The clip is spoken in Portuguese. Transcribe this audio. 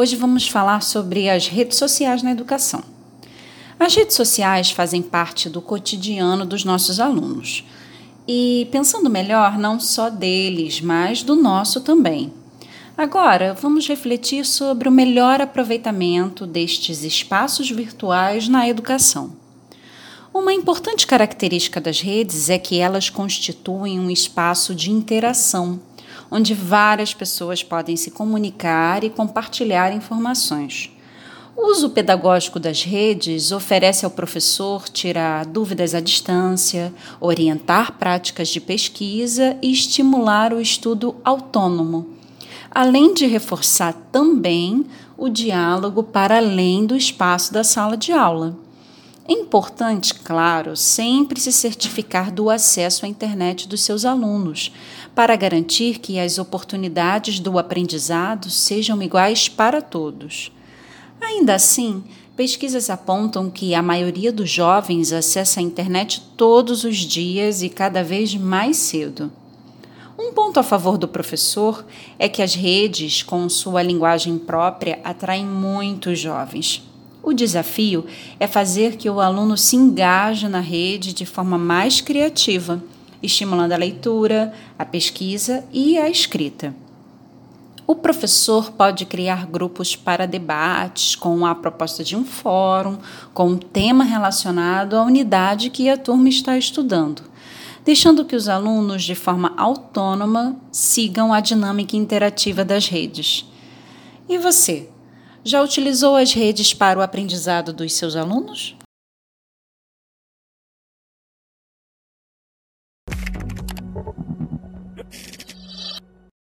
Hoje vamos falar sobre as redes sociais na educação. As redes sociais fazem parte do cotidiano dos nossos alunos. E pensando melhor, não só deles, mas do nosso também. Agora, vamos refletir sobre o melhor aproveitamento destes espaços virtuais na educação. Uma importante característica das redes é que elas constituem um espaço de interação onde várias pessoas podem se comunicar e compartilhar informações. O uso pedagógico das redes oferece ao professor tirar dúvidas à distância, orientar práticas de pesquisa e estimular o estudo autônomo, além de reforçar também o diálogo para além do espaço da sala de aula. É importante, claro, sempre se certificar do acesso à internet dos seus alunos, para garantir que as oportunidades do aprendizado sejam iguais para todos. Ainda assim, pesquisas apontam que a maioria dos jovens acessa a internet todos os dias e cada vez mais cedo. Um ponto a favor do professor é que as redes, com sua linguagem própria, atraem muitos jovens. O desafio é fazer que o aluno se engaje na rede de forma mais criativa, estimulando a leitura, a pesquisa e a escrita. O professor pode criar grupos para debates com a proposta de um fórum, com um tema relacionado à unidade que a turma está estudando, deixando que os alunos, de forma autônoma, sigam a dinâmica interativa das redes. E você? Já utilizou as redes para o aprendizado dos seus alunos?